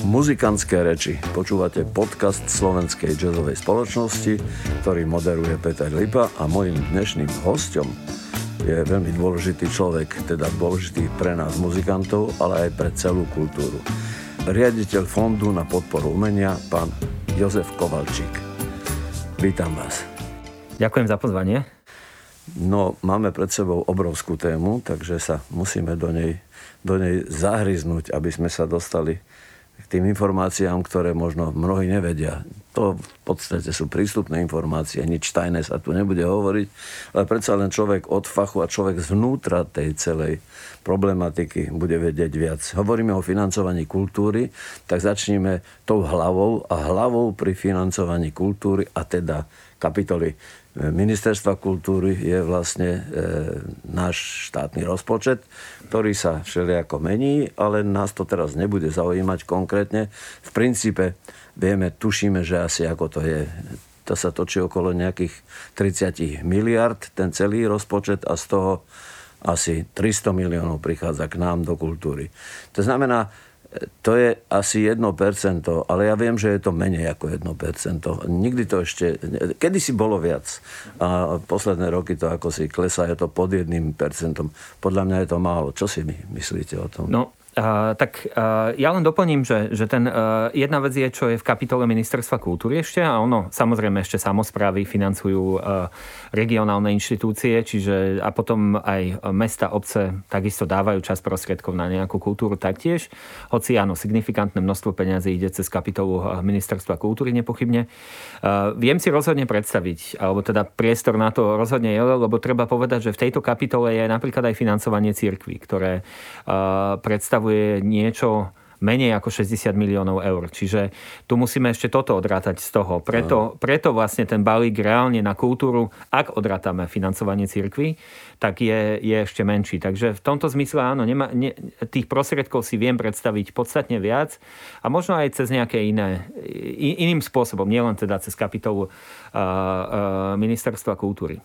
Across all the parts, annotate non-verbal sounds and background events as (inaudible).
Muzikantské reči. Počúvate podcast Slovenskej jazzovej spoločnosti, ktorý moderuje Peter Lipa a mojim dnešným hostom je veľmi dôležitý človek, teda dôležitý pre nás muzikantov, ale aj pre celú kultúru. Riaditeľ Fondu na podporu umenia, pán Jozef Kovalčík. Vítam vás. Ďakujem za pozvanie. No, máme pred sebou obrovskú tému, takže sa musíme do nej, do nej zahryznúť, aby sme sa dostali k tým informáciám, ktoré možno mnohí nevedia. To v podstate sú prístupné informácie, nič tajné sa tu nebude hovoriť, ale predsa len človek od fachu a človek zvnútra tej celej problematiky bude vedieť viac. Hovoríme o financovaní kultúry, tak začneme tou hlavou a hlavou pri financovaní kultúry a teda kapitoly ministerstva kultúry je vlastne e, náš štátny rozpočet, ktorý sa všelijako mení, ale nás to teraz nebude zaujímať konkrétne. V princípe vieme, tušíme, že asi ako to je. To sa točí okolo nejakých 30 miliard, ten celý rozpočet a z toho asi 300 miliónov prichádza k nám do kultúry. To znamená, to je asi 1%, ale ja viem, že je to menej ako 1%. Nikdy to ešte... Kedy si bolo viac. A posledné roky to ako si klesá, je to pod 1%. Podľa mňa je to málo. Čo si my myslíte o tom? No, Uh, tak uh, ja len doplním, že, že ten, uh, jedna vec je, čo je v kapitole Ministerstva kultúry ešte a ono samozrejme ešte samozprávy financujú regionálne inštitúcie, čiže a potom aj mesta, obce takisto dávajú čas prostriedkov na nejakú kultúru taktiež. Hoci áno, signifikantné množstvo peňazí ide cez kapitolu Ministerstva kultúry nepochybne. Viem si rozhodne predstaviť, alebo teda priestor na to rozhodne je, lebo treba povedať, že v tejto kapitole je napríklad aj financovanie cirkví, ktoré predstavujú predstavuje niečo menej ako 60 miliónov eur. Čiže tu musíme ešte toto odrátať z toho. Preto, preto vlastne ten balík reálne na kultúru, ak odrátame financovanie cirkvy, tak je, je ešte menší. Takže v tomto zmysle áno, nema, ne, tých prostriedkov si viem predstaviť podstatne viac a možno aj cez nejaké iné, iným spôsobom, nielen teda cez kapitolu uh, uh, ministerstva kultúry.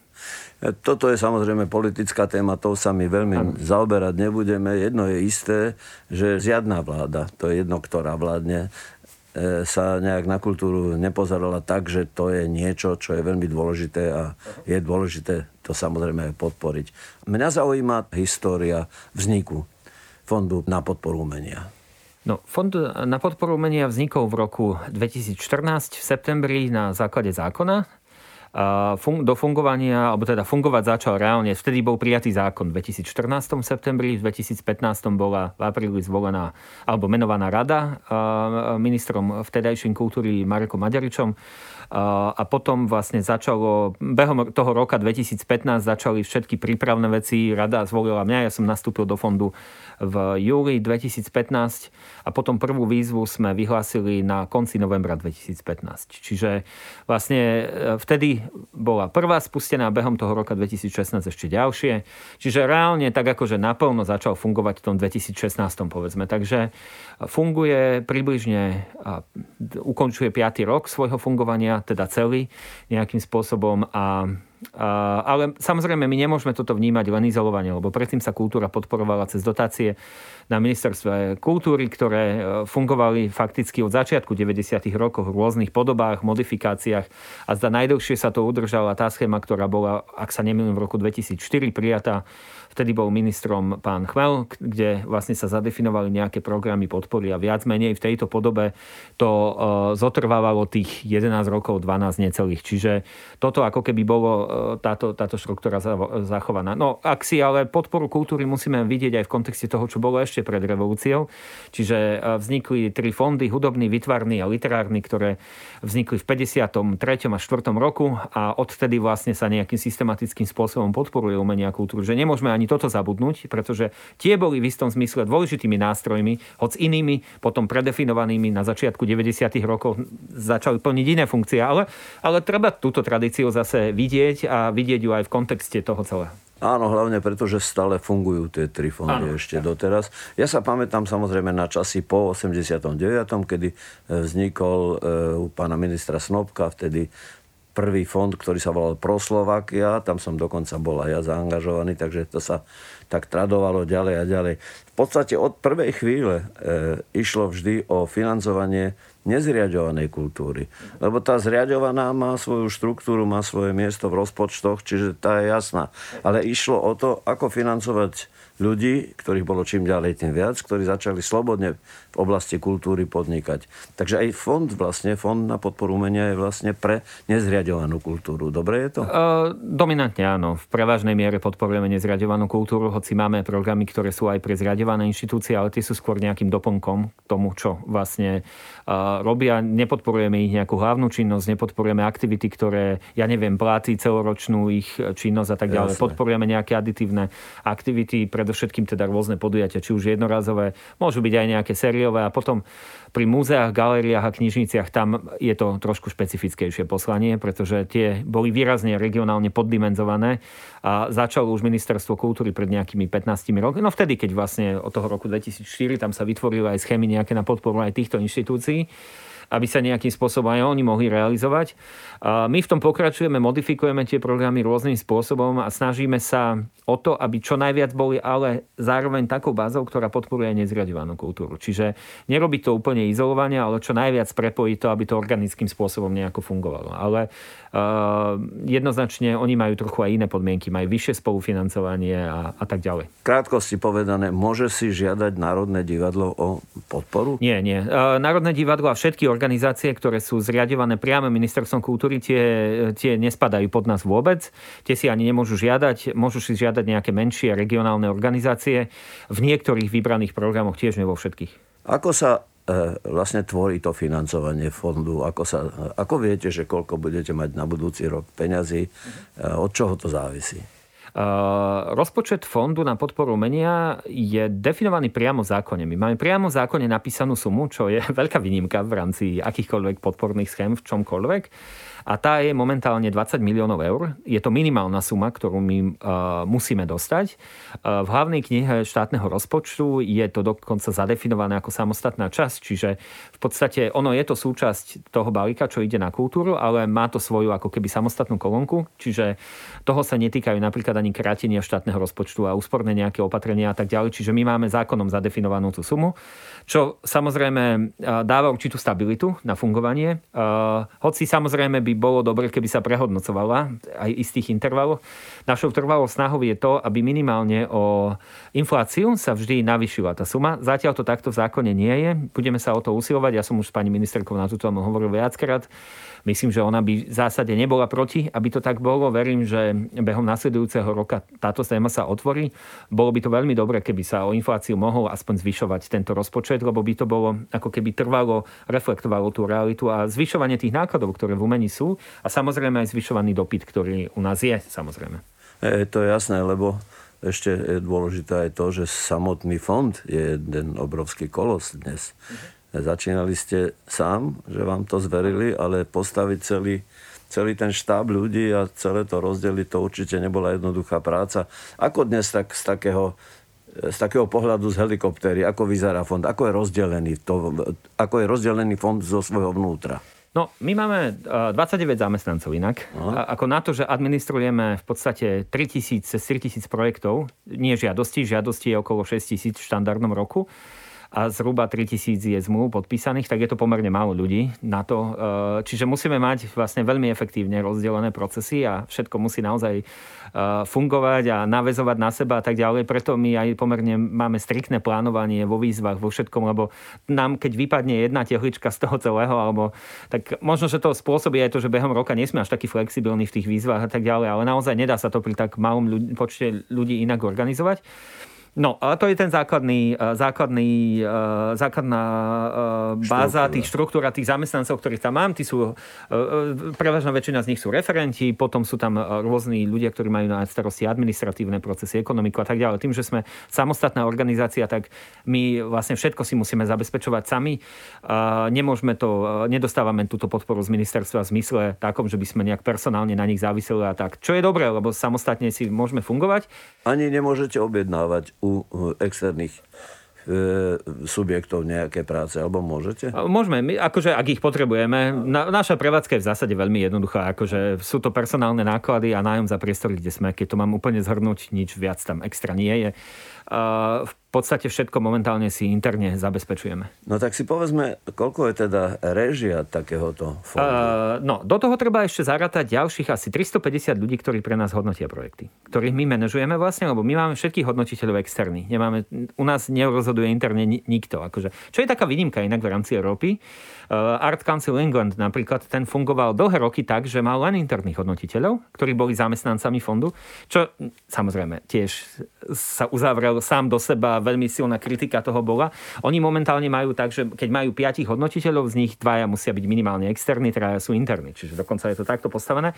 Toto je samozrejme politická téma, to sa my veľmi ano. zaoberať nebudeme. Jedno je isté, že žiadna vláda, to je jedno, ktorá vládne, e, sa nejak na kultúru nepozerala tak, že to je niečo, čo je veľmi dôležité a je dôležité to samozrejme podporiť. Mňa zaujíma história vzniku Fondu na podporu umenia. No, fond na podporu umenia vznikol v roku 2014 v septembri na základe zákona do fungovania, alebo teda fungovať začal reálne. Vtedy bol prijatý zákon v 2014 septembri, v 2015 bola v apríli zvolená alebo menovaná rada ministrom vtedajším kultúry Marekom Maďaričom a potom vlastne začalo, behom toho roka 2015 začali všetky prípravné veci, rada zvolila mňa, ja som nastúpil do fondu v júli 2015 a potom prvú výzvu sme vyhlásili na konci novembra 2015. Čiže vlastne e, vtedy bola prvá spustená, behom toho roka 2016 ešte ďalšie. Čiže reálne tak akože naplno začal fungovať v tom 2016 povedzme. Takže funguje približne, ukončuje 5. rok svojho fungovania teda celý nejakým spôsobom a ale samozrejme, my nemôžeme toto vnímať len izolovane, lebo predtým sa kultúra podporovala cez dotácie na ministerstve kultúry, ktoré e, fungovali fakticky od začiatku 90. rokov v rôznych podobách, modifikáciách a zda najdlhšie sa to udržala tá schéma, ktorá bola, ak sa nemýlim, v roku 2004 prijatá Vtedy bol ministrom pán Chmel, kde vlastne sa zadefinovali nejaké programy podpory a viac menej v tejto podobe to e, zotrvávalo tých 11 rokov, 12 necelých. Čiže toto ako keby bolo e, táto, táto štruktúra zachovaná. No ak si ale podporu kultúry musíme vidieť aj v kontexte toho, čo bolo ešte pred revolúciou. Čiže e, vznikli tri fondy, hudobný, vytvarný a literárny, ktoré vznikli v 53. a 4. roku a odtedy vlastne sa nejakým systematickým spôsobom podporuje umenia a kultúru. Že nemôžeme ani ani toto zabudnúť, pretože tie boli v istom zmysle dôležitými nástrojmi, hoc inými, potom predefinovanými na začiatku 90. rokov začali plniť iné funkcie. Ale, ale treba túto tradíciu zase vidieť a vidieť ju aj v kontexte toho celého. Áno, hlavne preto, že stále fungujú tie tri fondy Áno. ešte doteraz. Ja sa pamätám samozrejme na časy po 89., kedy e, vznikol e, u pána ministra Snobka vtedy prvý fond, ktorý sa volal Proslovakia, tam som dokonca bol aj ja zaangažovaný, takže to sa tak tradovalo ďalej a ďalej. V podstate od prvej chvíle e, išlo vždy o financovanie nezriadovanej kultúry. Lebo tá zriadovaná má svoju štruktúru, má svoje miesto v rozpočtoch, čiže tá je jasná. Ale išlo o to, ako financovať ľudí, ktorých bolo čím ďalej tým viac, ktorí začali slobodne v oblasti kultúry podnikať. Takže aj fond vlastne, fond na podporu umenia je vlastne pre nezriadovanú kultúru. Dobre je to? Uh, dominantne áno. V prevažnej miere podporujeme nezriadovanú kultúru, hoci máme programy, ktoré sú aj pre zriadované inštitúcie, ale tie sú skôr nejakým doplnkom k tomu, čo vlastne uh, robia. Nepodporujeme ich nejakú hlavnú činnosť, nepodporujeme aktivity, ktoré, ja neviem, platí celoročnú ich činnosť a tak ďalej. Jasne. Podporujeme nejaké aditívne aktivity, predovšetkým teda rôzne podujatia, či už jednorazové, môžu byť aj nejaké sériové a potom pri múzeách, galériách a knižniciach tam je to trošku špecifickejšie poslanie, pretože tie boli výrazne regionálne poddimenzované a začalo už ministerstvo kultúry pred nejakými 15 rokmi. No vtedy, keď vlastne od toho roku 2004 tam sa vytvorili aj schémy nejaké na podporu aj týchto inštitúcií aby sa nejakým spôsobom aj oni mohli realizovať. My v tom pokračujeme, modifikujeme tie programy rôznym spôsobom a snažíme sa o to, aby čo najviac boli ale zároveň takou bázou, ktorá podporuje nezriadovanú kultúru. Čiže nerobiť to úplne izolovanie, ale čo najviac prepojiť to, aby to organickým spôsobom nejako fungovalo. Ale uh, jednoznačne oni majú trochu aj iné podmienky, majú vyššie spolufinancovanie a, a tak ďalej. Krátkosti povedané, môže si žiadať Národné divadlo o podporu? Nie, nie. Uh, Národné divadlo a všetky organizácie, ktoré sú zriadované priamo ministerstvom kultúry, tie, tie nespadajú pod nás vôbec. Tie si ani nemôžu žiadať. Môžu si žiadať nejaké menšie regionálne organizácie. V niektorých vybraných programoch tiež, nie vo všetkých. Ako sa e, vlastne tvorí to financovanie fondu? Ako, sa, ako viete, že koľko budete mať na budúci rok peňazí? E, od čoho to závisí? Rozpočet fondu na podporu umenia je definovaný priamo v zákone. My máme priamo v zákone napísanú sumu, čo je (laughs) veľká výnimka v rámci akýchkoľvek podporných schém v čomkoľvek a tá je momentálne 20 miliónov eur. Je to minimálna suma, ktorú my uh, musíme dostať. Uh, v hlavnej knihe štátneho rozpočtu je to dokonca zadefinované ako samostatná časť, čiže v podstate ono je to súčasť toho balíka, čo ide na kultúru, ale má to svoju ako keby samostatnú kolónku, čiže toho sa netýkajú napríklad ani krátenia štátneho rozpočtu a úsporné nejaké opatrenia a tak ďalej. Čiže my máme zákonom zadefinovanú tú sumu, čo samozrejme dáva určitú stabilitu na fungovanie. Hoci samozrejme by bolo dobre, keby sa prehodnocovala aj istých intervaloch. Našou trvalou snahou je to, aby minimálne o infláciu sa vždy navyšila tá suma. Zatiaľ to takto v zákone nie je. Budeme sa o to usilovať. Ja som už s pani ministerkou na túto hovoril viackrát. Myslím, že ona by v zásade nebola proti, aby to tak bolo. Verím, že behom nasledujúceho roka táto téma sa otvorí. Bolo by to veľmi dobre, keby sa o infláciu mohol aspoň zvyšovať tento rozpočet, lebo by to bolo ako keby trvalo, reflektovalo tú realitu a zvyšovanie tých nákladov, ktoré v umení sú a samozrejme aj zvyšovaný dopyt, ktorý u nás je, samozrejme. Je to jasné, lebo ešte je dôležité aj to, že samotný fond je jeden obrovský kolos dnes. Začínali ste sám, že vám to zverili, ale postaviť celý, celý ten štáb ľudí a celé to rozdeliť, to určite nebola jednoduchá práca. Ako dnes tak z takého z takého pohľadu z helikoptéry, ako vyzerá fond, ako je rozdelený, to, ako je rozdelený fond zo svojho vnútra? No, my máme 29 zamestnancov inak. No. Ako na to, že administrujeme v podstate 3000, 3000 projektov, nie žiadosti, žiadosti je okolo 6000 v štandardnom roku a zhruba 3000 je zmluv podpísaných, tak je to pomerne málo ľudí na to. E, čiže musíme mať vlastne veľmi efektívne rozdelené procesy a všetko musí naozaj e, fungovať a navezovať na seba a tak ďalej. Preto my aj pomerne máme striktné plánovanie vo výzvach, vo všetkom, lebo nám, keď vypadne jedna tehlička z toho celého, alebo tak možno, že to spôsobí aj to, že behom roka nie sme až taký flexibilní v tých výzvach a tak ďalej, ale naozaj nedá sa to pri tak malom ľudí, počte ľudí inak organizovať. No, a to je ten základný, e, základný, e, základná e, báza Štruktúra. tých štruktúr a tých zamestnancov, ktorých tam mám. Tí sú, prevažná väčšina z nich sú referenti, potom sú tam rôzni ľudia, ktorí majú na starosti administratívne procesy, ekonomiku a tak ďalej. Tým, že sme samostatná organizácia, tak my vlastne všetko si musíme zabezpečovať sami. Nemôžeme to, nedostávame túto podporu z ministerstva v zmysle takom, že by sme nejak personálne na nich záviseli a tak. Čo je dobré, lebo samostatne si môžeme fungovať. Ani nemôžete objednávať u externých e, subjektov nejaké práce, alebo môžete? Môžeme, my, akože ak ich potrebujeme. Na, naša prevádzka je v zásade veľmi jednoduchá, akože sú to personálne náklady a nájom za priestory, kde sme. Keď to mám úplne zhrnúť, nič viac tam extra nie je. V podstate všetko momentálne si interne zabezpečujeme. No tak si povedzme, koľko je teda režia takéhoto fondu? Uh, no, do toho treba ešte zarátať ďalších asi 350 ľudí, ktorí pre nás hodnotia projekty. Ktorých my manažujeme vlastne, lebo my máme všetkých hodnotiteľov externí. Nemáme, u nás nerozhoduje interne nikto. Akože, čo je taká výnimka inak v rámci Európy. Uh, Art Council England napríklad, ten fungoval dlhé roky tak, že mal len interných hodnotiteľov, ktorí boli zamestnancami fondu, čo samozrejme tiež sa uzavrel sám do seba veľmi silná kritika toho bola. Oni momentálne majú tak, že keď majú piatich hodnotiteľov, z nich dvaja musia byť minimálne externí, traja sú interní. Čiže dokonca je to takto postavené.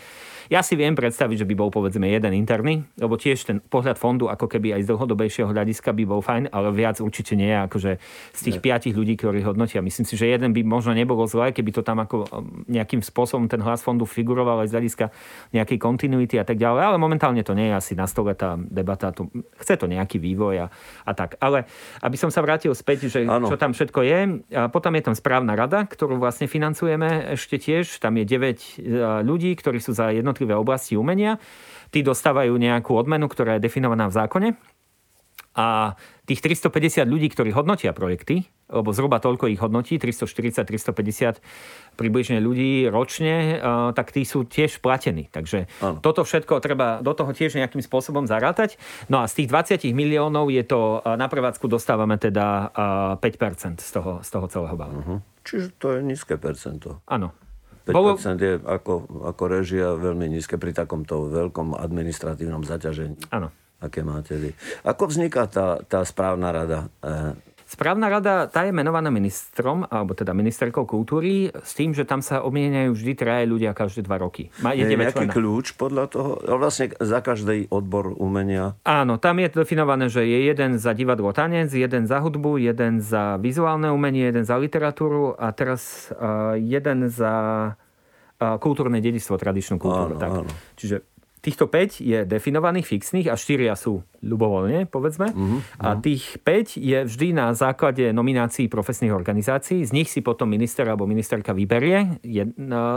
Ja si viem predstaviť, že by bol povedzme jeden interný, lebo tiež ten pohľad fondu ako keby aj z dlhodobejšieho hľadiska by bol fajn, ale viac určite nie akože z tých ne. piatich ľudí, ktorí hodnotia. Myslím si, že jeden by možno nebolo zlé, keby to tam ako um, nejakým spôsobom ten hlas fondu figuroval aj z hľadiska nejakej kontinuity a tak ďalej, ale momentálne to nie je asi na stole tá debata. Tu, chce to nejaký vývoj a, a tak. Ale aby som sa vrátil späť, že ano. čo tam všetko je. A potom je tam správna rada, ktorú vlastne financujeme ešte tiež. Tam je 9 e, ľudí, ktorí sú za jednotlivé oblasti umenia. Tí dostávajú nejakú odmenu, ktorá je definovaná v zákone. A tých 350 ľudí, ktorí hodnotia projekty, lebo zhruba toľko ich hodnotí, 340-350 približne ľudí ročne, tak tí sú tiež platení. Takže ano. toto všetko treba do toho tiež nejakým spôsobom zarátať. No a z tých 20 miliónov je to, na prevádzku dostávame teda 5% z toho, z toho celého balíka. Uh-huh. Čiže to je nízke percento. Áno. 5% Bolo... je ako, ako režia veľmi nízke pri takomto veľkom administratívnom zaťažení. Áno aké máte vy. Ako vzniká tá, tá správna rada? E, správna rada, tá je menovaná ministrom, alebo teda ministerkou kultúry, s tým, že tam sa obmieniajú vždy traje ľudia každé dva roky. Má, je, je nejaký člena. kľúč podľa toho? Vlastne za každý odbor umenia? Áno, tam je definované, že je jeden za divadlo tanec, jeden za hudbu, jeden za vizuálne umenie, jeden za literatúru a teraz uh, jeden za uh, kultúrne dedistvo, tradičnú kultúru. Áno, tak. áno. Čiže Týchto 5 je definovaných, fixných a 4 sú ľubovoľne, povedzme. Uh-huh. A tých 5 je vždy na základe nominácií profesných organizácií. Z nich si potom minister alebo ministerka vyberie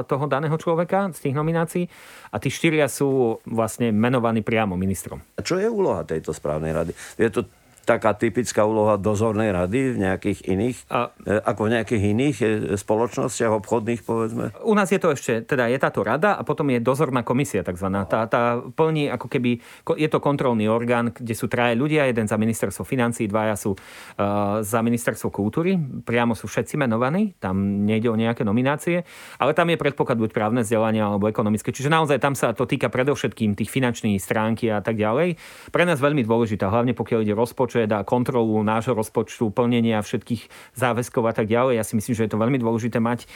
toho daného človeka z tých nominácií. A tí 4 sú vlastne menovaní priamo ministrom. A čo je úloha tejto správnej rady? Je to taká typická úloha dozornej rady v nejakých iných, a... E, ako v nejakých iných e, spoločnostiach obchodných, povedzme? U nás je to ešte, teda je táto rada a potom je dozorná komisia takzvaná. Tá, tá plní ako keby, je to kontrolný orgán, kde sú traje ľudia, jeden za ministerstvo financí, dvaja sú uh, za ministerstvo kultúry, priamo sú všetci menovaní, tam nejde o nejaké nominácie, ale tam je predpoklad buď právne vzdelanie alebo ekonomické. Čiže naozaj tam sa to týka predovšetkým tých finančných stránky a tak ďalej. Pre nás veľmi dôležitá, hlavne pokiaľ ide rozpočet rozpočet a kontrolu nášho rozpočtu, plnenia všetkých záväzkov a tak ďalej. Ja si myslím, že je to veľmi dôležité mať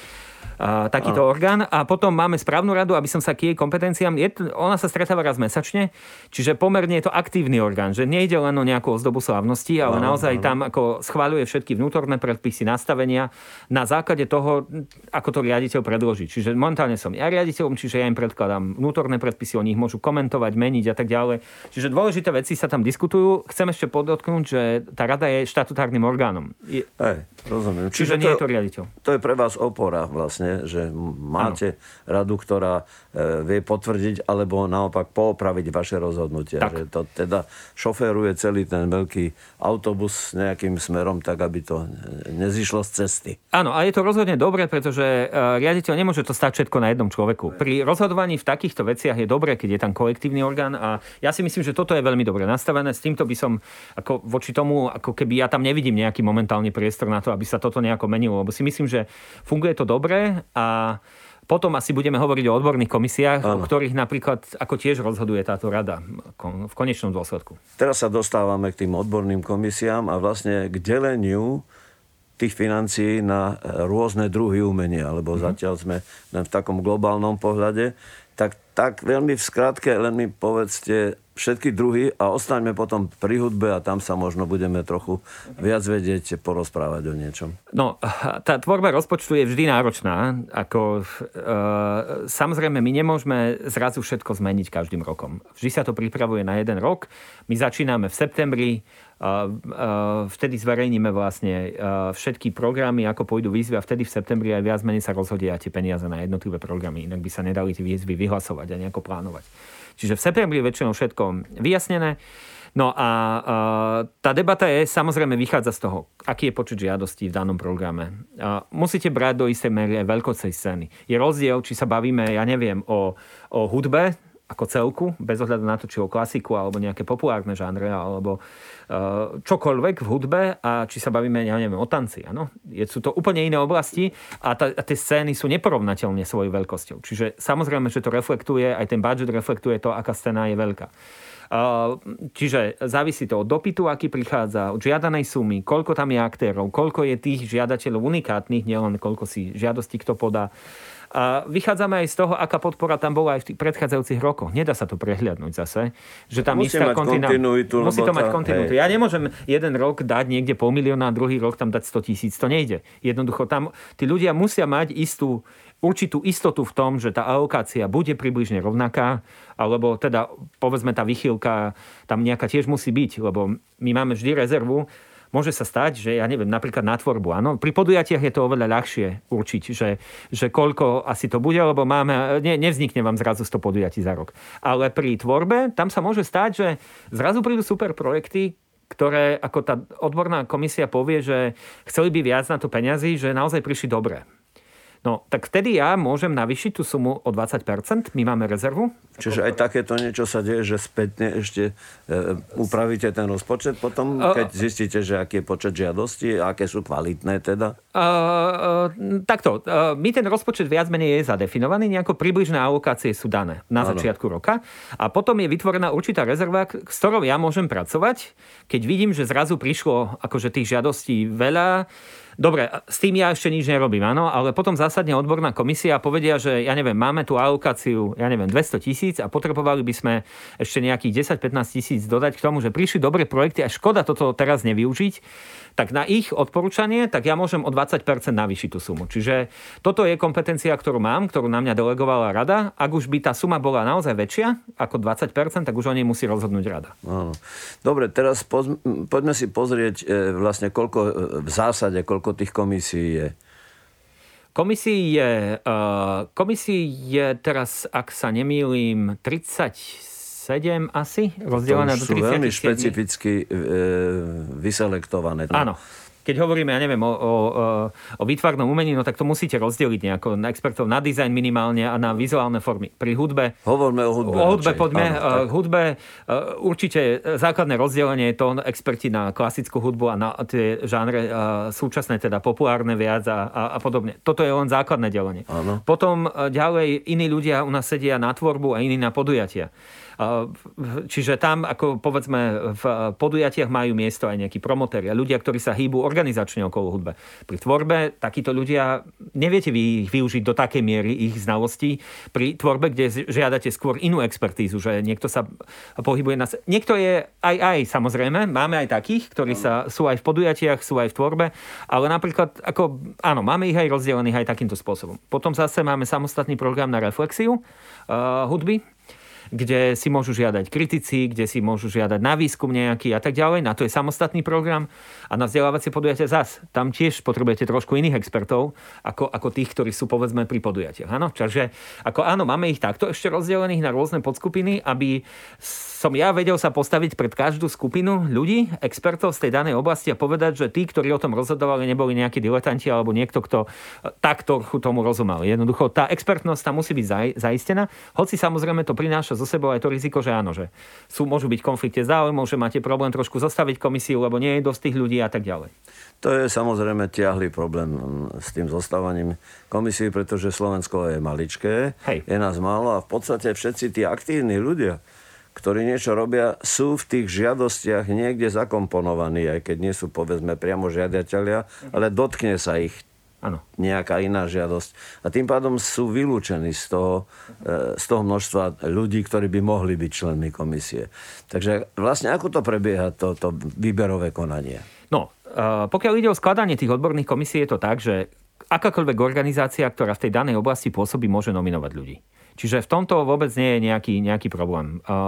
a, takýto a. orgán. A potom máme správnu radu, aby som sa k jej kompetenciám... Je, ona sa stretáva raz mesačne, čiže pomerne je to aktívny orgán, že nejde len o nejakú ozdobu slávnosti, ale a, naozaj a. tam ako schváľuje všetky vnútorné predpisy, nastavenia na základe toho, ako to riaditeľ predloží. Čiže momentálne som ja riaditeľom, čiže ja im predkladám vnútorné predpisy, oni ich môžu komentovať, meniť a tak ďalej. Čiže dôležité veci sa tam diskutujú. Chcem ešte podotknúť, že tá rada je štatutárnym orgánom. Je... Hey, rozumiem. Čiže, čiže nie to, je to riaditeľ. To je pre vás opora vlastne vlastne, že máte ano. radu, ktorá e, vie potvrdiť alebo naopak poopraviť vaše rozhodnutia. Tak. Že to teda šoféruje celý ten veľký autobus nejakým smerom, tak aby to nezišlo z cesty. Áno, a je to rozhodne dobre, pretože e, riaditeľ nemôže to stať všetko na jednom človeku. Pri rozhodovaní v takýchto veciach je dobré, keď je tam kolektívny orgán a ja si myslím, že toto je veľmi dobre nastavené. S týmto by som ako voči tomu, ako keby ja tam nevidím nejaký momentálny priestor na to, aby sa toto nejako menilo, lebo si myslím, že funguje to dobre, a potom asi budeme hovoriť o odborných komisiách, ano. o ktorých napríklad ako tiež rozhoduje táto rada. v konečnom dôsledku. Teraz sa dostávame k tým odborným komisiám a vlastne k deleniu tých financií na rôzne druhy umenia, lebo mm-hmm. zatiaľ sme len v takom globálnom pohľade. Tak, tak veľmi v skratke len mi povedzte, všetky druhy a ostaňme potom pri hudbe a tam sa možno budeme trochu viac vedieť porozprávať o niečom. No, tá tvorba rozpočtu je vždy náročná. Ako, e, samozrejme, my nemôžeme zrazu všetko zmeniť každým rokom. Vždy sa to pripravuje na jeden rok. My začíname v septembri, vtedy zverejníme vlastne všetky programy, ako pôjdu výzvy a vtedy v septembri aj viac menej sa rozhodia tie peniaze na jednotlivé programy. Inak by sa nedali tie výzvy vyhlasovať a nejako plánovať. Čiže v septembri je väčšinou všetko vyjasnené. No a tá debata je, samozrejme vychádza z toho, aký je počet žiadostí v danom programe. musíte brať do istej miery aj veľkocej scény. Je rozdiel, či sa bavíme, ja neviem, o, o hudbe, ako celku, bez ohľadu na to, či o klasiku alebo nejaké populárne žánre, alebo uh, čokoľvek v hudbe a či sa bavíme, ja neviem, o tanci. Ano? Sú to úplne iné oblasti a, ta, a tie scény sú neporovnateľne svojou veľkosťou. Čiže samozrejme, že to reflektuje, aj ten budget reflektuje to, aká scéna je veľká. Uh, čiže závisí to od dopytu, aký prichádza, od žiadanej sumy, koľko tam je aktérov, koľko je tých žiadateľov unikátnych, nielen koľko si žiadosti kto podá. A vychádzame aj z toho, aká podpora tam bola aj v tých predchádzajúcich rokoch. Nedá sa to prehľadnúť zase. Že tam Musí istá kontinuitu. Musí to mať kontinuitu. Hej. Ja nemôžem jeden rok dať niekde pol milióna a druhý rok tam dať 100 tisíc. To nejde. Jednoducho tam tí ľudia musia mať istú určitú istotu v tom, že tá alokácia bude približne rovnaká, alebo teda povedzme tá vychýlka tam nejaká tiež musí byť, lebo my máme vždy rezervu, môže sa stať, že ja neviem, napríklad na tvorbu, áno, pri podujatiach je to oveľa ľahšie určiť, že, že koľko asi to bude, lebo máme, ne, nevznikne vám zrazu 100 podujatí za rok. Ale pri tvorbe, tam sa môže stať, že zrazu prídu super projekty, ktoré ako tá odborná komisia povie, že chceli by viac na to peňazí, že naozaj prišli dobre. No, tak vtedy ja môžem navýšiť tú sumu o 20%, my máme rezervu. Čiže aj takéto niečo sa deje, že spätne ešte e, upravíte ten rozpočet potom, keď uh, zistíte, že aký je počet žiadostí, aké sú kvalitné teda? Uh, uh, takto, uh, my ten rozpočet viac menej je zadefinovaný, nejako približné alokácie sú dané na ano. začiatku roka a potom je vytvorená určitá rezerva, s ktorou ja môžem pracovať, keď vidím, že zrazu prišlo akože tých žiadostí veľa, Dobre, s tým ja ešte nič nerobím, áno, ale potom zásadne odborná komisia povedia, že ja neviem, máme tu alokáciu, ja neviem, 200 tisíc a potrebovali by sme ešte nejakých 10-15 tisíc dodať k tomu, že prišli dobré projekty a škoda toto teraz nevyužiť tak na ich odporúčanie, tak ja môžem o 20% navýšiť tú sumu. Čiže toto je kompetencia, ktorú mám, ktorú na mňa delegovala rada. Ak už by tá suma bola naozaj väčšia ako 20%, tak už o nej musí rozhodnúť rada. Áno. Dobre, teraz poz, poďme si pozrieť e, vlastne koľko e, v zásade, koľko tých komisí je. Komisí je, uh, komisí je teraz, ak sa nemýlim, 30 7 asi, rozdelené do 37. sú veľmi špecificky e, vyselektované. Áno. Keď hovoríme, ja neviem, o, o, o výtvarnom umení, no tak to musíte rozdeliť nejako na expertov na dizajn minimálne a na vizuálne formy. Pri hudbe... Hovoríme o hudbe. O hudbe poďme. Áno, hudbe určite základné rozdelenie je to experti na klasickú hudbu a na tie žánre súčasné, teda populárne viac a, a, a podobne. Toto je len základné delenie. Áno. Potom ďalej iní ľudia u nás sedia na tvorbu a iní na podujatia. Čiže tam, ako povedzme, v podujatiach majú miesto aj nejakí promotéri a ľudia, ktorí sa hýbu organizačne okolo hudbe. Pri tvorbe takíto ľudia neviete vy ich využiť do takej miery ich znalostí. Pri tvorbe, kde žiadate skôr inú expertízu, že niekto sa pohybuje na... Niekto je aj aj, samozrejme, máme aj takých, ktorí sa, sú aj v podujatiach, sú aj v tvorbe, ale napríklad, ako, áno, máme ich aj rozdelených aj takýmto spôsobom. Potom zase máme samostatný program na reflexiu uh, hudby, kde si môžu žiadať kritici, kde si môžu žiadať na výskum nejaký a tak ďalej. Na to je samostatný program. A na vzdelávacie podujatia zas. Tam tiež potrebujete trošku iných expertov, ako, ako tých, ktorí sú povedzme pri podujatiach. Áno? Čiže ako áno, máme ich takto ešte rozdelených na rôzne podskupiny, aby som ja vedel sa postaviť pred každú skupinu ľudí, expertov z tej danej oblasti a povedať, že tí, ktorí o tom rozhodovali, neboli nejakí diletanti alebo niekto, kto takto tomu rozumel. Jednoducho tá expertnosť tam musí byť zaistená, hoci samozrejme to prináša zo sebou aj to riziko, že áno, že sú, môžu byť konflikte záujmov, že máte problém trošku zostaviť komisiu, lebo nie je dosť tých ľudí a tak ďalej. To je samozrejme tiahly problém s tým zostávaním komisí, pretože Slovensko je maličké, Hej. je nás málo a v podstate všetci tí aktívni ľudia, ktorí niečo robia, sú v tých žiadostiach niekde zakomponovaní, aj keď nie sú povedzme priamo žiadateľia, ale dotkne sa ich ano. nejaká iná žiadosť. A tým pádom sú vylúčení z toho, e, z toho množstva ľudí, ktorí by mohli byť členmi komisie. Takže vlastne ako to prebieha, to, to výberové konanie? No, e, pokiaľ ide o skladanie tých odborných komisí, je to tak, že akákoľvek organizácia, ktorá v tej danej oblasti pôsobí, môže nominovať ľudí. Čiže v tomto vôbec nie je nejaký, nejaký problém. Uh, uh,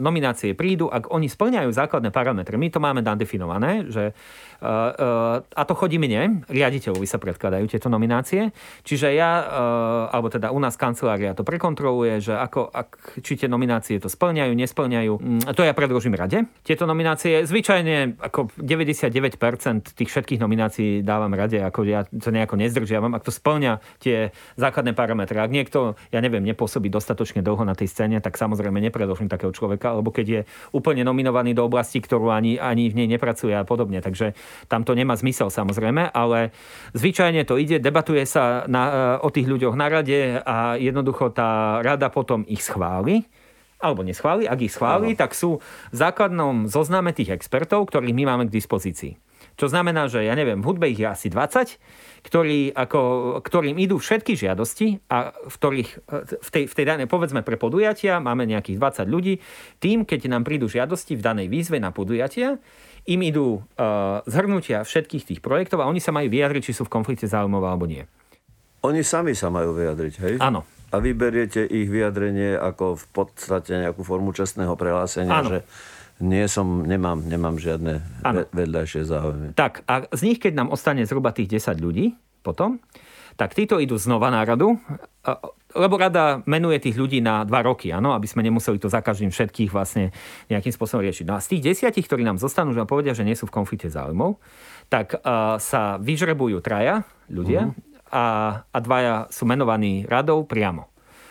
nominácie prídu, ak oni splňajú základné parametre. My to máme definované, že uh, uh, a to chodí mne, riaditeľovi sa predkladajú tieto nominácie. Čiže ja, uh, alebo teda u nás kancelária to prekontroluje, že ako, ak, či tie nominácie to splňajú, nesplňajú. Mm, to ja predložím rade. Tieto nominácie, zvyčajne ako 99% tých všetkých nominácií dávam rade, ako ja to nejako nezdržiavam, ak to splňa tie základné parametre. Ak niekto, ja neviem, neviem, nepôsobí dostatočne dlho na tej scéne, tak samozrejme nepredložím takého človeka, alebo keď je úplne nominovaný do oblasti, ktorú ani, ani v nej nepracuje a podobne. Takže tam to nemá zmysel samozrejme, ale zvyčajne to ide, debatuje sa na, o tých ľuďoch na rade a jednoducho tá rada potom ich schváli alebo neschváli. Ak ich schváli, tak sú v základnom zozname tých expertov, ktorých my máme k dispozícii. Čo znamená, že ja neviem, v hudbe ich je asi 20 ktorý, ako, ktorým idú všetky žiadosti a v ktorých v tej, v tej danej, povedzme pre podujatia, máme nejakých 20 ľudí, tým, keď nám prídu žiadosti v danej výzve na podujatia, im idú uh, zhrnutia všetkých tých projektov a oni sa majú vyjadriť, či sú v konflikte záujmov alebo nie. Oni sami sa majú vyjadriť, hej? Áno. A vyberiete ich vyjadrenie ako v podstate nejakú formu čestného prehlásenia, Áno. že nie som, nemám, nemám žiadne ano. vedľajšie záujmy. Tak a z nich, keď nám ostane zhruba tých 10 ľudí potom, tak títo idú znova na radu, lebo rada menuje tých ľudí na dva roky, áno, aby sme nemuseli to za každým všetkých vlastne nejakým spôsobom riešiť. No a z tých desiatich, ktorí nám zostanú, že nám povedia, že nie sú v konflikte záujmov, tak uh, sa vyžrebujú traja ľudia uh-huh. a, a dvaja sú menovaní radou priamo.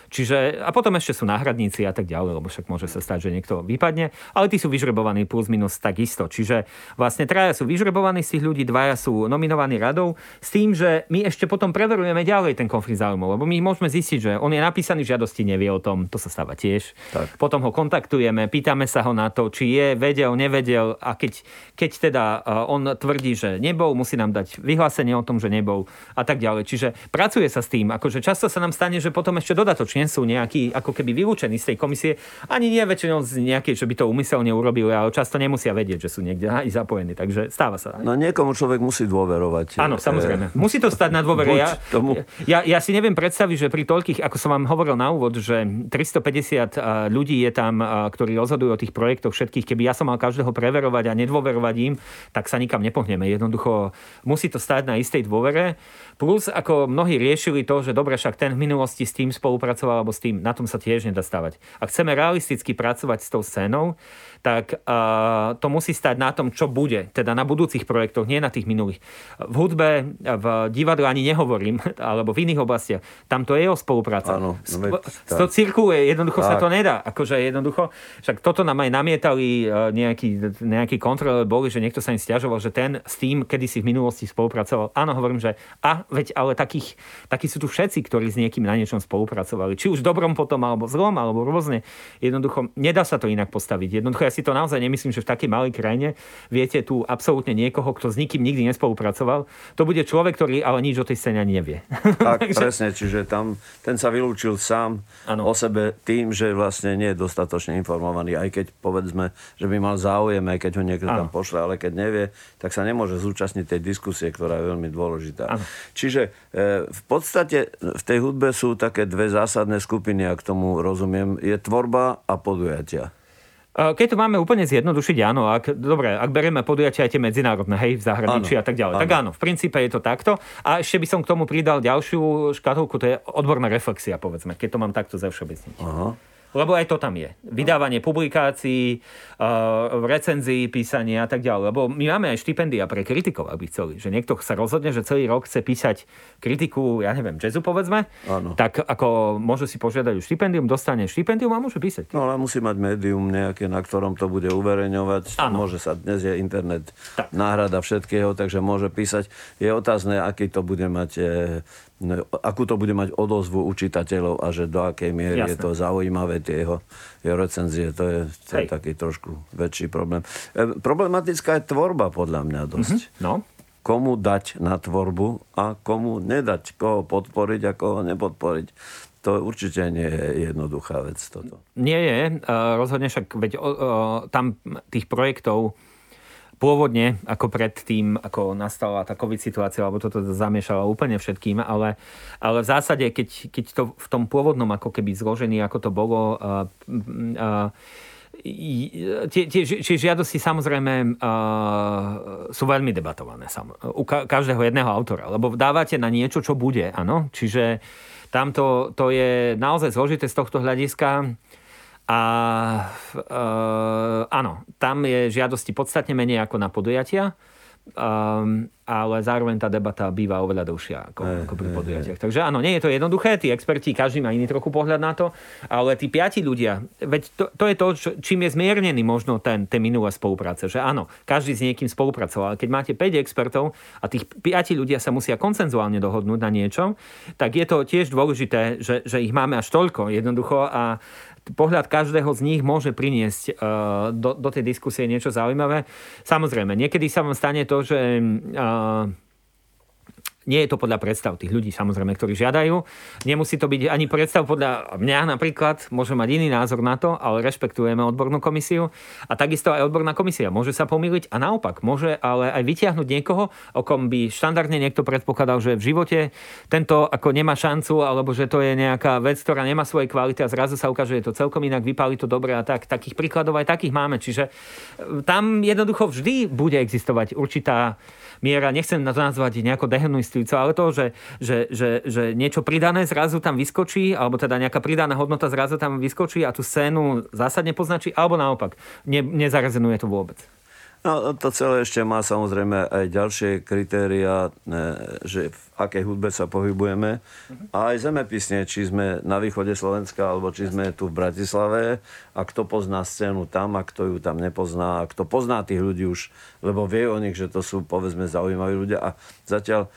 Čiže, a potom ešte sú náhradníci a tak ďalej, lebo však môže sa stať, že niekto vypadne, ale tí sú vyžrebovaní plus minus takisto. Čiže vlastne traja sú vyžrebovaní z tých ľudí, dvaja sú nominovaní radou, s tým, že my ešte potom preverujeme ďalej ten konflikt záujmov, lebo my môžeme zistiť, že on je napísaný v žiadosti, nevie o tom, to sa stáva tiež. Tak. Potom ho kontaktujeme, pýtame sa ho na to, či je, vedel, nevedel a keď, keď teda on tvrdí, že nebol, musí nám dať vyhlásenie o tom, že nebol a tak ďalej. Čiže pracuje sa s tým, akože často sa nám stane, že potom ešte dodatočne nie sú nejakí ako keby vylúčení z tej komisie, ani nie väčšinou z nejakej, že by to umyselne urobili, ale často nemusia vedieť, že sú niekde aj zapojení, takže stáva sa. No niekomu človek musí dôverovať. Áno, samozrejme. Musí to stať na dôvere. Ja, tomu... ja, ja si neviem predstaviť, že pri toľkých, ako som vám hovoril na úvod, že 350 ľudí je tam, ktorí rozhodujú o tých projektoch všetkých. Keby ja som mal každého preverovať a nedôverovať im, tak sa nikam nepohneme. Jednoducho musí to stať na istej dôvere. Plus, ako mnohí riešili to, že dobre, však ten v minulosti s tým spolupracoval, alebo s tým, na tom sa tiež nedá stavať. Ak chceme realisticky pracovať s tou scénou, tak uh, to musí stať na tom, čo bude, teda na budúcich projektoch, nie na tých minulých. V hudbe, v divadle ani nehovorím, (laughs) alebo v iných oblastiach. Tam to je o spolupráca. Áno, no veď, to cirkuluje, jednoducho tak. sa to nedá. Akože jednoducho, však toto nám aj namietali nejaký, nejaký kontrole boli, že niekto sa im stiažoval, že ten s tým, kedy si v minulosti spolupracoval. Áno, hovorím, že a veď ale takých, takí sú tu všetci, ktorí s niekým na niečom spolupracovali. Či už dobrom potom, alebo zlom, alebo rôzne. Jednoducho, nedá sa to inak postaviť. Jednoducho ja si to naozaj nemyslím, že v takej malej krajine viete tu absolútne niekoho, kto s nikým nikdy nespolupracoval. To bude človek, ktorý ale nič o tej scéne ani nevie. Tak, (laughs) Takže... presne, čiže tam ten sa vylúčil sám ano. o sebe tým, že vlastne nie je dostatočne informovaný, aj keď povedzme, že by mal záujem, aj keď ho niekto ano. tam pošle, ale keď nevie, tak sa nemôže zúčastniť tej diskusie, ktorá je veľmi dôležitá. Ano. Čiže e, v podstate v tej hudbe sú také dve zásadné skupiny, ak tomu rozumiem. Je tvorba a podujatia. Keď to máme úplne zjednodušiť, áno, ak, dobre, ak berieme podujatia aj tie medzinárodné, hej, v zahraničí a tak ďalej, áno. tak áno, v princípe je to takto. A ešte by som k tomu pridal ďalšiu škatulku, to je odborná reflexia, povedzme, keď to mám takto zevšeobecniť. Aha. Lebo aj to tam je. Vydávanie publikácií, uh, recenzií, písanie a tak ďalej. Lebo my máme aj štipendia pre kritikov, aby chceli. Že niekto sa rozhodne, že celý rok chce písať kritiku, ja neviem, jazzu povedzme, ano. tak ako môže si požiadať o štipendium, dostane štipendium a môže písať. No ale musí mať médium nejaké, na ktorom to bude uverejňovať. Ano. Môže sa, dnes je internet tak. náhrada všetkého, takže môže písať. Je otázne, aký to bude mať e, no, akú to bude mať odozvu učitateľov a že do akej miery Jasne. je to zaujímavé, tie jeho, jeho recenzie, to je, to je taký trošku väčší problém. E, problematická je tvorba podľa mňa dosť. Mm-hmm. No. Komu dať na tvorbu a komu nedať, koho podporiť a koho nepodporiť. To určite nie je jednoduchá vec toto. Nie je. Rozhodne však, veď tam tých projektov pôvodne, ako predtým, ako nastala tá COVID situácia, alebo toto zamiešala úplne všetkým, ale, ale v zásade, keď, keď to v tom pôvodnom ako keby zložení, ako to bolo, uh, uh, tie, tie, tie žiadosti samozrejme uh, sú veľmi debatované sam, u ka, každého jedného autora, lebo dávate na niečo, čo bude, áno, čiže tam to, to je naozaj zložité z tohto hľadiska a e, áno, tam je žiadosti podstatne menej ako na podujatia. Um, ale zároveň tá debata býva oveľa dlhšia ako, ako pri podujatiach. Takže áno, nie je to jednoduché, tí experti, každý má iný trochu pohľad na to, ale tí piati ľudia, veď to, to je to, čo, čím je zmiernený možno ten, ten minulé spolupráce, že áno, každý s niekým spolupracoval, ale keď máte 5 expertov a tých piati ľudia sa musia koncenzuálne dohodnúť na niečom, tak je to tiež dôležité, že, že ich máme až toľko jednoducho a pohľad každého z nich môže priniesť uh, do, do tej diskusie niečo zaujímavé. Samozrejme, niekedy sa vám stane to, že uh, nie je to podľa predstav tých ľudí, samozrejme, ktorí žiadajú. Nemusí to byť ani predstav podľa mňa napríklad, môže mať iný názor na to, ale rešpektujeme odbornú komisiu. A takisto aj odborná komisia môže sa pomýliť a naopak môže ale aj vytiahnuť niekoho, o kom by štandardne niekto predpokladal, že v živote tento ako nemá šancu, alebo že to je nejaká vec, ktorá nemá svoje kvality a zrazu sa ukáže, že to celkom inak vypáli to dobre a tak. Takých príkladov aj takých máme. Čiže e, tam jednoducho vždy bude existovať určitá miera, nechcem na to nazvať nejako dehonestivco, ale to, že, že, že, že niečo pridané zrazu tam vyskočí, alebo teda nejaká pridaná hodnota zrazu tam vyskočí a tú scénu zásadne poznačí, alebo naopak, ne, nezarezenuje to vôbec. No, to celé ešte má samozrejme aj ďalšie kritéria, že v akej hudbe sa pohybujeme. A aj zemepisne, či sme na východe Slovenska, alebo či sme tu v Bratislave. A kto pozná scénu tam, a kto ju tam nepozná. A kto pozná tých ľudí už, lebo vie o nich, že to sú povedzme zaujímaví ľudia. A zatiaľ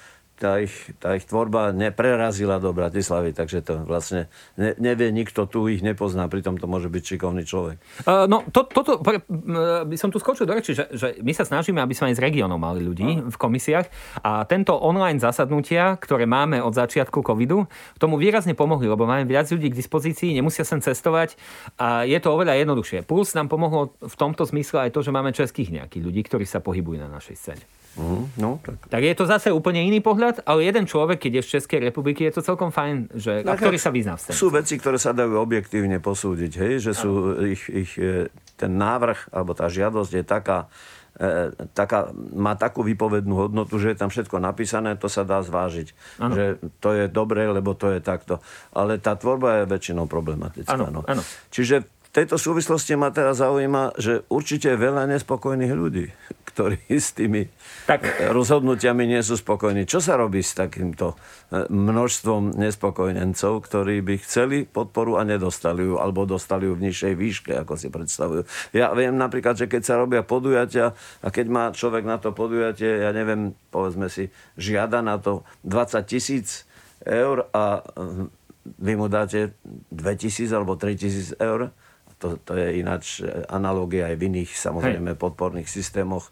tá ich, tá ich tvorba neprerazila do Bratislavy, takže to vlastne ne, nevie nikto tu ich nepozná, pritom to môže byť šikovný človek. Uh, no, to, toto pre, uh, by som tu skočil do reči, že, že my sa snažíme, aby sme aj z regiónov mali ľudí uh. v komisiách a tento online zasadnutia, ktoré máme od začiatku covidu, tomu výrazne pomohli, lebo máme viac ľudí k dispozícii, nemusia sem cestovať a je to oveľa jednoduchšie. Plus nám pomohlo v tomto zmysle aj to, že máme českých nejakých ľudí, ktorí sa pohybujú na našej scéne. Uh, no, tak. tak je to zase úplne iný pohľad, ale jeden človek, keď je z Českej republiky, je to celkom fajn, že, a ktorý sa vyzná v Sú veci, ktoré sa dajú objektívne posúdiť, hej? že sú ich, ich, e, ten návrh, alebo tá žiadosť je taká, e, taká, má takú výpovednú hodnotu, že je tam všetko napísané, to sa dá zvážiť. Ano. Že to je dobré, lebo to je takto. Ale tá tvorba je väčšinou problematická. Ano, no. ano. Čiže tejto súvislosti ma teraz zaujíma, že určite je veľa nespokojných ľudí, ktorí (laughs) s tými tak. rozhodnutiami nie sú spokojní. Čo sa robí s takýmto e, množstvom nespokojnencov, ktorí by chceli podporu a nedostali ju, alebo dostali ju v nižšej výške, ako si predstavujú. Ja viem napríklad, že keď sa robia podujatia a keď má človek na to podujatie, ja neviem, povedzme si, žiada na to 20 tisíc eur a e, vy mu dáte 2000 alebo 3000 eur, to, to je ináč analogia aj v iných samozrejme Hej. podporných systémoch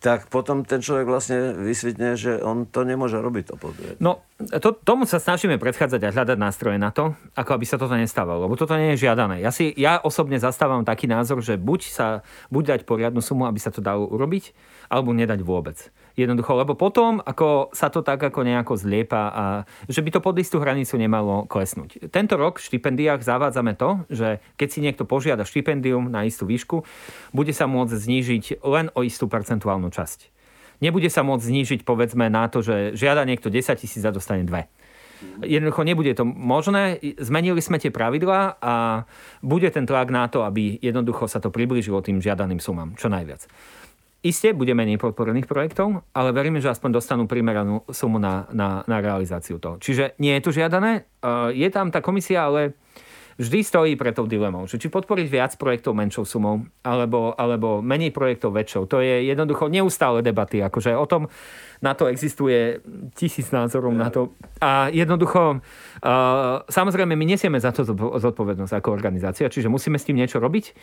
tak potom ten človek vlastne vysvetne, že on to nemôže robiť to podujatie. No, to, tomu sa snažíme predchádzať a hľadať nástroje na to, ako aby sa toto nestávalo, lebo toto nie je žiadané. Ja, si, ja osobne zastávam taký názor, že buď sa buď dať poriadnu sumu, aby sa to dalo urobiť, alebo nedať vôbec. Jednoducho, lebo potom, ako sa to tak ako nejako zliepa a že by to pod istú hranicu nemalo klesnúť. Tento rok v štipendiách zavádzame to, že keď si niekto požiada štipendium na istú výšku, bude sa môcť znížiť len o istú percentuálnu časť. Nebude sa môcť znížiť povedzme na to, že žiada niekto 10 tisíc a dostane 2. Jednoducho nebude to možné. Zmenili sme tie pravidlá a bude ten tlak na to, aby jednoducho sa to priblížilo tým žiadaným sumám čo najviac. Isté bude menej podporených projektov, ale veríme, že aspoň dostanú primeranú sumu na, na, na realizáciu toho. Čiže nie je to žiadané. Je tam tá komisia, ale vždy stojí pre tou dilemou, že či podporiť viac projektov menšou sumou, alebo, alebo menej projektov väčšou. To je jednoducho neustále debaty, akože o tom, na to existuje tisíc názorov na to. A jednoducho, uh, samozrejme, my nesieme za to zodpovednosť ako organizácia, čiže musíme s tým niečo robiť.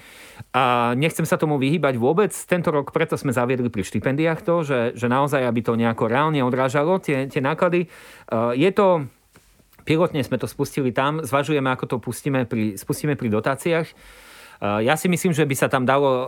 A nechcem sa tomu vyhýbať vôbec. Tento rok preto sme zaviedli pri štipendiách to, že, že naozaj, aby to nejako reálne odrážalo tie, tie náklady. Uh, je to Pilotne sme to spustili tam, zvažujeme, ako to pustíme pri, spustíme pri dotáciách. Eh, ja si myslím, že by sa tam dalo eh,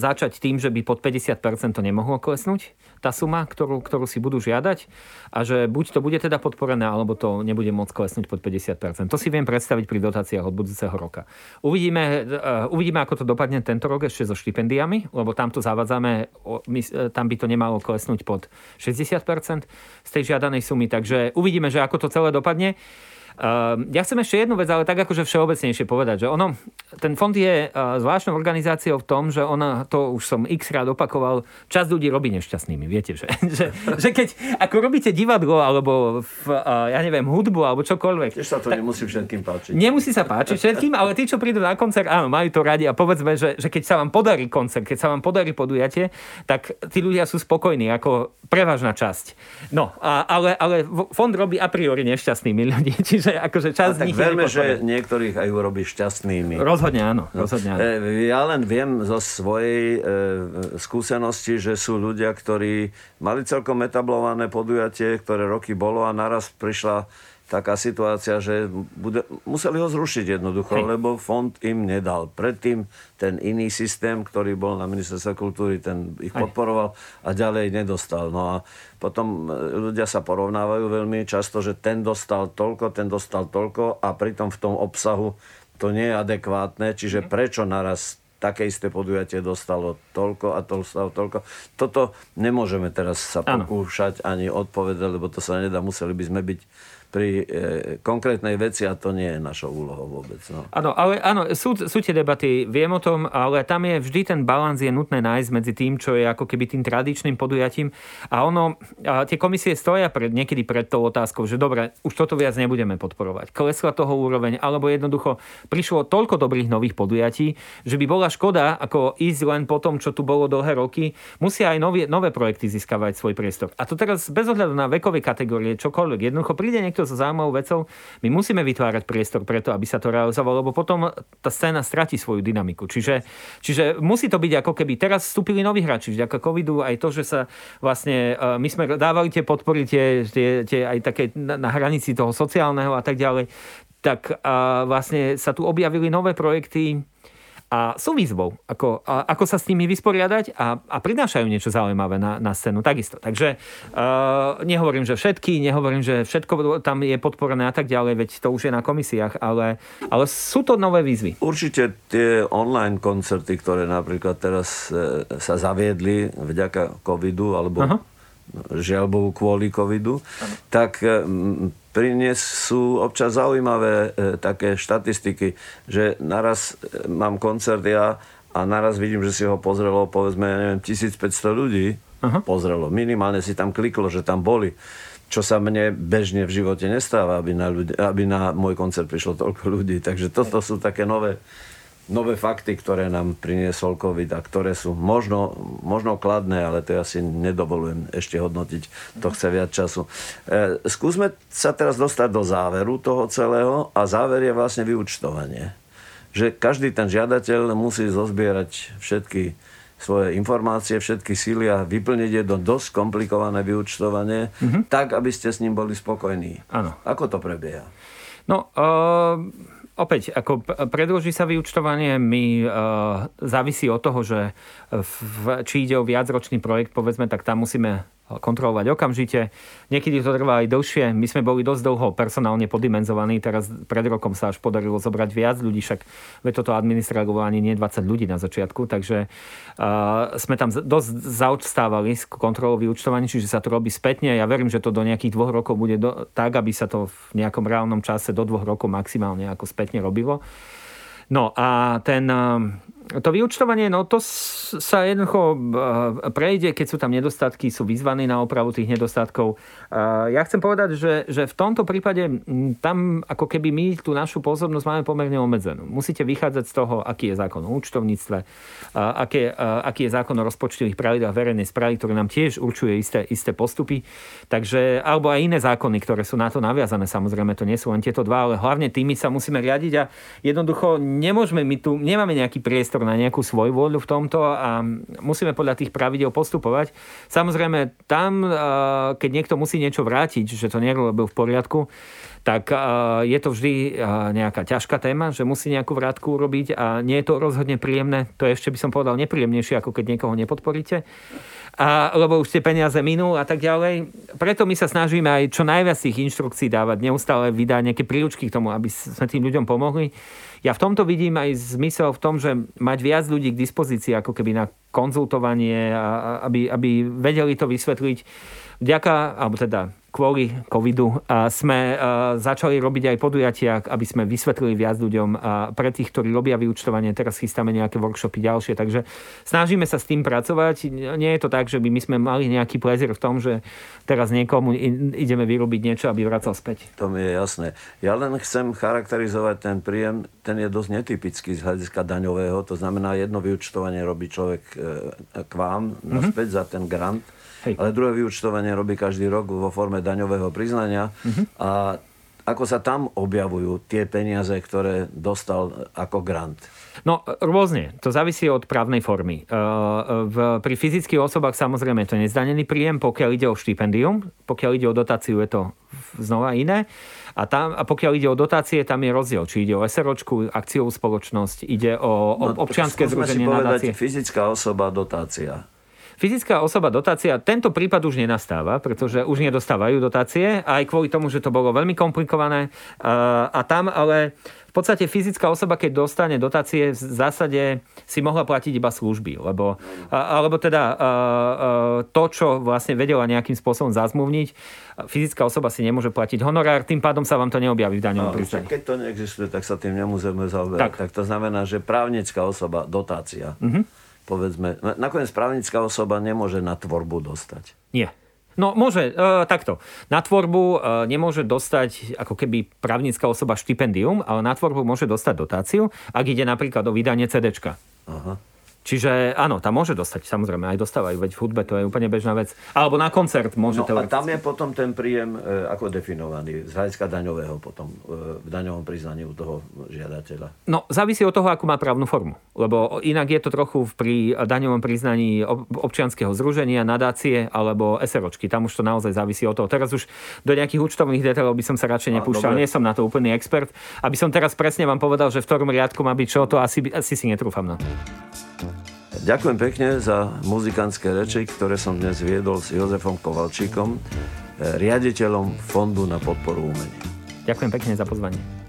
začať tým, že by pod 50% to nemohlo klesnúť, tá suma, ktorú, ktorú si budú žiadať a že buď to bude teda podporené, alebo to nebude môcť klesnúť pod 50%. To si viem predstaviť pri dotáciách od budúceho roka. Uvidíme, eh, uvidíme, ako to dopadne tento rok ešte so štipendiami, lebo tam to zavádzame, tam by to nemalo klesnúť pod 60% z tej žiadanej sumy, takže uvidíme, že ako to celé dopadne. Ehm, ja chcem ešte jednu vec, ale tak akože všeobecnejšie povedať, že ono, ten fond je zvláštnou organizáciou v tom, že ona, to už som x rád opakoval, čas ľudí robí nešťastnými, viete, že, (laughs) že, že keď ako robíte divadlo, alebo v, ja neviem, hudbu, alebo čokoľvek. Tiež sa to tak, nemusí všetkým páčiť. Nemusí sa páčiť všetkým, ale tí, čo prídu na koncert, áno, majú to radi a povedzme, že, že keď sa vám podarí koncert, keď sa vám podarí podujatie, tak tí ľudia sú spokojní, ako prevažná časť. No, a, ale, ale fond robí a priori nešťastnými ľudí, (laughs) čiže že akože čas tak verme, že niektorých aj urobí šťastnými. Rozhodne áno. No. Rozhodne áno. E, ja len viem zo svojej e, skúsenosti, že sú ľudia, ktorí mali celkom etablované podujatie, ktoré roky bolo a naraz prišla taká situácia, že bude, museli ho zrušiť jednoducho, Hej. lebo fond im nedal. Predtým ten iný systém, ktorý bol na ministerstve kultúry, ten ich Hej. podporoval a ďalej nedostal. No a potom e, ľudia sa porovnávajú veľmi často, že ten dostal toľko, ten dostal toľko a pritom v tom obsahu to nie je adekvátne, čiže mhm. prečo naraz také isté podujatie dostalo toľko a to dostalo toľko. Toto nemôžeme teraz sa pokúšať ani odpovedať, lebo to sa nedá. Museli by sme byť pri e, konkrétnej veci a to nie je našou úlohou vôbec. No. Áno, ale áno, sú, sú tie debaty, viem o tom, ale tam je vždy ten balans je nutné nájsť medzi tým, čo je ako keby tým tradičným podujatím a ono, a tie komisie stoja pred, niekedy pred tou otázkou, že dobre, už toto viac nebudeme podporovať. Klesla toho úroveň, alebo jednoducho prišlo toľko dobrých nových podujatí, že by bola škoda ako ísť len po tom, čo tu bolo dlhé roky, musia aj nové, nové projekty získavať svoj priestor. A to teraz bez ohľadu na vekové kategórie, čokoľvek. Jednoducho príde niekto so zaujímavou vecou, my musíme vytvárať priestor preto, aby sa to realizovalo, lebo potom tá scéna stratí svoju dynamiku. Čiže, čiže musí to byť ako keby teraz vstúpili noví hráči, vďaka covidu aj to, že sa vlastne, e, my sme dávali tie podpory, tie, tie, tie aj také na, na hranici toho sociálneho a tak ďalej, tak a vlastne sa tu objavili nové projekty, a sú výzvou, ako, a, ako sa s nimi vysporiadať a, a prinášajú niečo zaujímavé na, na scénu takisto. Takže uh, nehovorím, že všetky, nehovorím, že všetko tam je podporené a tak ďalej, veď to už je na komisiách, ale, ale sú to nové výzvy. Určite tie online koncerty, ktoré napríklad teraz e, sa zaviedli vďaka covidu, alebo Aha. žiaľ Bohu kvôli covidu, Aha. tak prinesú občas zaujímavé e, také štatistiky, že naraz e, mám koncert ja a naraz vidím, že si ho pozrelo povedzme, ja neviem, 1500 ľudí Aha. pozrelo. Minimálne si tam kliklo, že tam boli. Čo sa mne bežne v živote nestáva, aby na, ľudí, aby na môj koncert prišlo toľko ľudí. Takže toto sú také nové nové fakty, ktoré nám priniesol COVID a ktoré sú možno, možno kladné, ale to ja si nedovolujem ešte hodnotiť. To chce viac času. E, skúsme sa teraz dostať do záveru toho celého a záver je vlastne vyučtovanie. Že každý ten žiadateľ musí zozbierať všetky svoje informácie, všetky síly a vyplniť jedno dosť komplikované vyučtovanie, mm-hmm. tak, aby ste s ním boli spokojní. Áno. Ako to prebieha? No, uh opäť, ako predloží sa vyučtovanie, my uh, závisí od toho, že v, či ide o viacročný projekt, povedzme, tak tam musíme kontrolovať okamžite. Niekedy to trvá aj dlhšie. My sme boli dosť dlho personálne podimenzovaní. Teraz pred rokom sa až podarilo zobrať viac ľudí, však toto administrovanie nie 20 ľudí na začiatku, takže uh, sme tam dosť zaodstávali s kontrolou vyučtovania, čiže sa to robí spätne. Ja verím, že to do nejakých dvoch rokov bude do, tak, aby sa to v nejakom reálnom čase do dvoch rokov maximálne ako spätne robilo. No a ten, to vyučtovanie, no to sa jednoducho prejde, keď sú tam nedostatky, sú vyzvaní na opravu tých nedostatkov. Ja chcem povedať, že, že v tomto prípade tam ako keby my tú našu pozornosť máme pomerne obmedzenú. Musíte vychádzať z toho, aký je zákon o účtovníctve, aké, aký je zákon o rozpočtových pravidlách verejnej správy, ktorý nám tiež určuje isté, isté postupy. Takže, alebo aj iné zákony, ktoré sú na to naviazané. Samozrejme, to nie sú len tieto dva, ale hlavne tými sa musíme riadiť a jednoducho nemôžeme my tu, nemáme nejaký priestor na nejakú svoju voľu v tomto a musíme podľa tých pravidel postupovať. Samozrejme, tam, keď niekto musí niečo vrátiť, že to nerobil v poriadku, tak je to vždy nejaká ťažká téma, že musí nejakú vrátku urobiť a nie je to rozhodne príjemné. To je ešte by som povedal nepríjemnejšie, ako keď niekoho nepodporíte a, lebo už tie peniaze minú a tak ďalej. Preto my sa snažíme aj čo najviac tých inštrukcií dávať, neustále vydať nejaké príručky k tomu, aby sme tým ľuďom pomohli. Ja v tomto vidím aj zmysel v tom, že mať viac ľudí k dispozícii ako keby na konzultovanie, a, aby, aby vedeli to vysvetliť. Vďaka, alebo teda kvôli covidu sme začali robiť aj podujatia, aby sme vysvetlili viac ľuďom pre tých, ktorí robia vyučtovanie, teraz chystáme nejaké workshopy ďalšie, takže snažíme sa s tým pracovať. Nie je to tak, že by my sme mali nejaký plezier v tom, že teraz niekomu ideme vyrobiť niečo, aby vracal späť. To mi je jasné. Ja len chcem charakterizovať ten príjem, ten je dosť netypický z hľadiska daňového, to znamená jedno vyučtovanie robí človek e, k vám mhm. naspäť mm-hmm. za ten grant Hej. Ale druhé vyučtovanie robí každý rok vo forme daňového priznania. Uh-huh. A ako sa tam objavujú tie peniaze, ktoré dostal ako grant? No, rôzne. To závisí od právnej formy. E, v, pri fyzických osobách samozrejme je to nezdanený príjem, pokiaľ ide o štipendium. Pokiaľ ide o dotáciu, je to znova iné. A, tam, a pokiaľ ide o dotácie, tam je rozdiel. Či ide o SROčku, akciovú spoločnosť, ide o, o no, občianske združenie nadácie. fyzická osoba, dotácia. Fyzická osoba dotácia, tento prípad už nenastáva, pretože už nedostávajú dotácie, aj kvôli tomu, že to bolo veľmi komplikované. A tam ale v podstate fyzická osoba, keď dostane dotácie, v zásade si mohla platiť iba služby, lebo, alebo teda to, čo vlastne vedela nejakým spôsobom zazmluvniť, fyzická osoba si nemôže platiť honorár, tým pádom sa vám to neobjaví v daňovom príznaní. Keď to neexistuje, tak sa tým nemusíme zaoberať. Tak. tak to znamená, že právnická osoba, dotácia, uh-huh povedzme, nakoniec právnická osoba nemôže na tvorbu dostať. Nie. No môže, e, takto. Na tvorbu e, nemôže dostať ako keby právnická osoba štipendium, ale na tvorbu môže dostať dotáciu, ak ide napríklad o vydanie CDčka. Aha. Čiže áno, tam môže dostať, samozrejme, aj dostávajú, veď v hudbe to je úplne bežná vec. Alebo na koncert môže no, A tam je potom ten príjem e, ako definovaný, z hľadiska daňového potom, e, v daňovom priznaní u toho žiadateľa. No, závisí od toho, akú má právnu formu. Lebo inak je to trochu pri daňovom priznaní občianského zruženia, nadácie alebo SROčky. Tam už to naozaj závisí od toho. Teraz už do nejakých účtovných detailov by som sa radšej nepúšťal. Nie som na to úplný expert. Aby som teraz presne vám povedal, že v ktorom riadku má byť čo, to asi, asi si netrúfam na to. Ďakujem pekne za muzikantské reči, ktoré som dnes viedol s Jozefom Kovalčíkom, eh, riaditeľom Fondu na podporu umenia. Ďakujem pekne za pozvanie.